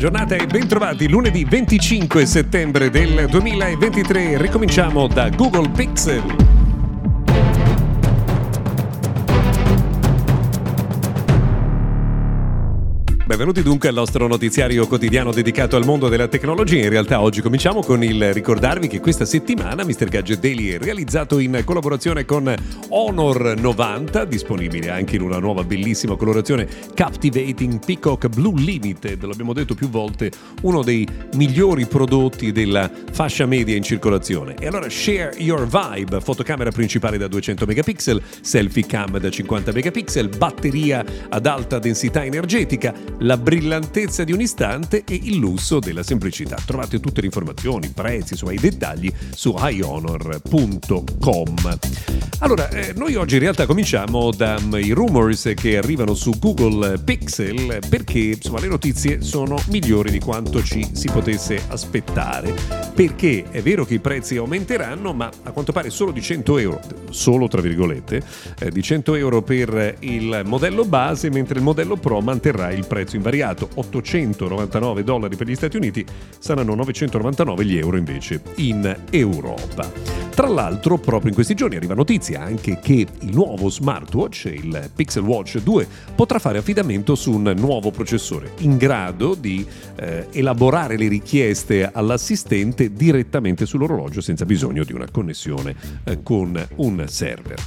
giornata e bentrovati lunedì 25 settembre del 2023. Ricominciamo da Google Pixel. Benvenuti dunque al nostro notiziario quotidiano dedicato al mondo della tecnologia. In realtà oggi cominciamo con il ricordarvi che questa settimana Mr. Gadget Daily è realizzato in collaborazione con Honor 90, disponibile anche in una nuova bellissima colorazione Captivating Peacock Blue Limited. L'abbiamo detto più volte, uno dei migliori prodotti della fascia media in circolazione. E allora Share Your Vibe, fotocamera principale da 200 megapixel, selfie cam da 50 megapixel, batteria ad alta densità energetica la brillantezza di un istante e il lusso della semplicità. Trovate tutte le informazioni, prezzi, insomma i dettagli su highhonor.com. Allora, eh, noi oggi in realtà cominciamo dai rumors che arrivano su Google Pixel perché insomma le notizie sono migliori di quanto ci si potesse aspettare. Perché è vero che i prezzi aumenteranno, ma a quanto pare solo di 100 euro, solo tra virgolette, eh, di 100 euro per il modello base, mentre il modello Pro manterrà il prezzo prezzo invariato 899 dollari per gli Stati Uniti, saranno 999 gli euro invece in Europa. Tra l'altro, proprio in questi giorni arriva notizia anche che il nuovo smartwatch, il Pixel Watch 2, potrà fare affidamento su un nuovo processore in grado di eh, elaborare le richieste all'assistente direttamente sull'orologio senza bisogno di una connessione eh, con un server.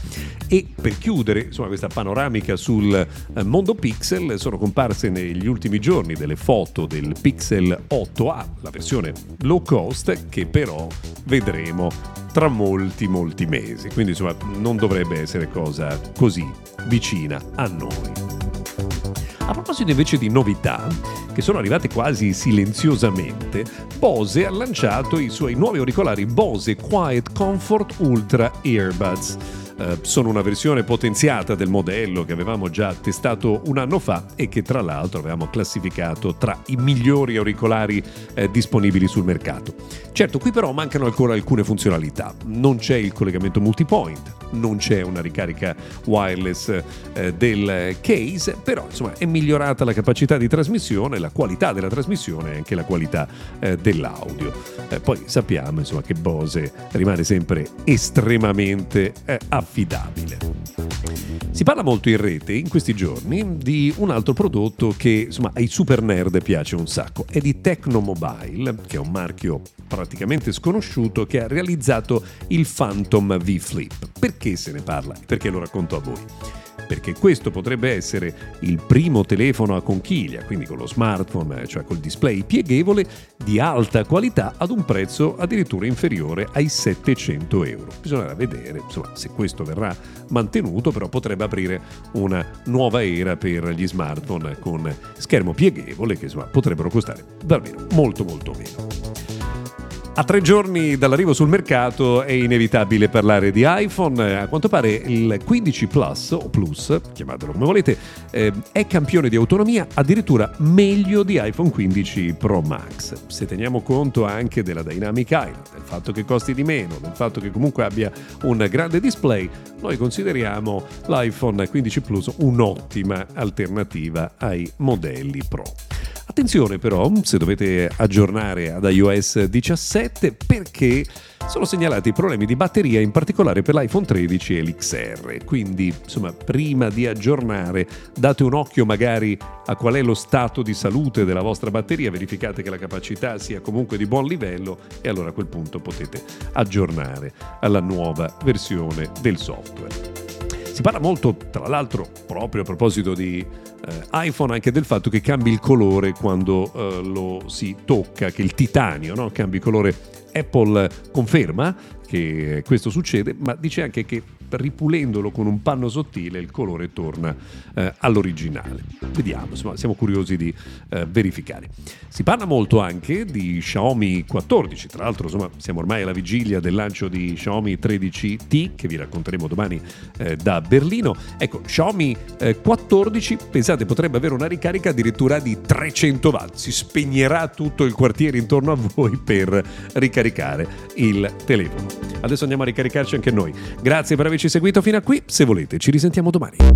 E per chiudere insomma, questa panoramica sul eh, mondo Pixel sono comparse negli ultimi giorni delle foto del Pixel 8a, la versione low cost, che però vedremo tra molti molti mesi. Quindi insomma non dovrebbe essere cosa così vicina a noi. A proposito invece di novità, che sono arrivate quasi silenziosamente, Bose ha lanciato i suoi nuovi auricolari Bose Quiet Comfort Ultra Earbuds eh, sono una versione potenziata del modello che avevamo già testato un anno fa e che tra l'altro avevamo classificato tra i migliori auricolari eh, disponibili sul mercato. Certo, qui però mancano ancora alcune funzionalità. Non c'è il collegamento multipoint, non c'è una ricarica wireless eh, del case, però insomma è migliorata la capacità di trasmissione, la qualità della trasmissione e anche la qualità eh, dell'audio. Eh, poi sappiamo insomma che Bose rimane sempre estremamente eh, affidabile. Si parla molto in rete in questi giorni di un altro prodotto che insomma ai super nerd piace un sacco, è di Tecnomobile, che è un marchio praticamente sconosciuto che ha realizzato il Phantom V Flip. Perché se ne parla? Perché lo racconto a voi perché questo potrebbe essere il primo telefono a conchiglia, quindi con lo smartphone, cioè col display pieghevole, di alta qualità ad un prezzo addirittura inferiore ai 700 euro. Bisognerà vedere insomma, se questo verrà mantenuto, però potrebbe aprire una nuova era per gli smartphone con schermo pieghevole che insomma, potrebbero costare davvero molto molto meno. A tre giorni dall'arrivo sul mercato è inevitabile parlare di iPhone. A quanto pare il 15 Plus o Plus, chiamatelo come volete, eh, è campione di autonomia addirittura meglio di iPhone 15 Pro Max. Se teniamo conto anche della Dynamic Island, del fatto che costi di meno, del fatto che comunque abbia un grande display, noi consideriamo l'iPhone 15 Plus un'ottima alternativa ai modelli Pro. Attenzione però, se dovete aggiornare ad iOS 17 perché sono segnalati problemi di batteria in particolare per l'iPhone 13 e l'XR. Quindi, insomma, prima di aggiornare, date un occhio magari a qual è lo stato di salute della vostra batteria, verificate che la capacità sia comunque di buon livello e allora a quel punto potete aggiornare alla nuova versione del software. Si parla molto, tra l'altro, proprio a proposito di iPhone, anche del fatto che cambi il colore quando eh, lo si tocca, che il titanio no? cambi colore. Apple conferma che questo succede, ma dice anche che ripulendolo con un panno sottile il colore torna eh, all'originale. Vediamo, insomma, siamo curiosi di eh, verificare. Si parla molto anche di Xiaomi 14, tra l'altro insomma, siamo ormai alla vigilia del lancio di Xiaomi 13T che vi racconteremo domani eh, da Berlino. Ecco, Xiaomi 14, eh, pensate, potrebbe avere una ricarica addirittura di 300 watt, si spegnerà tutto il quartiere intorno a voi per ricaricare il telefono. Adesso andiamo a ricaricarci anche noi. Grazie per averci seguito fino a qui, se volete ci risentiamo domani.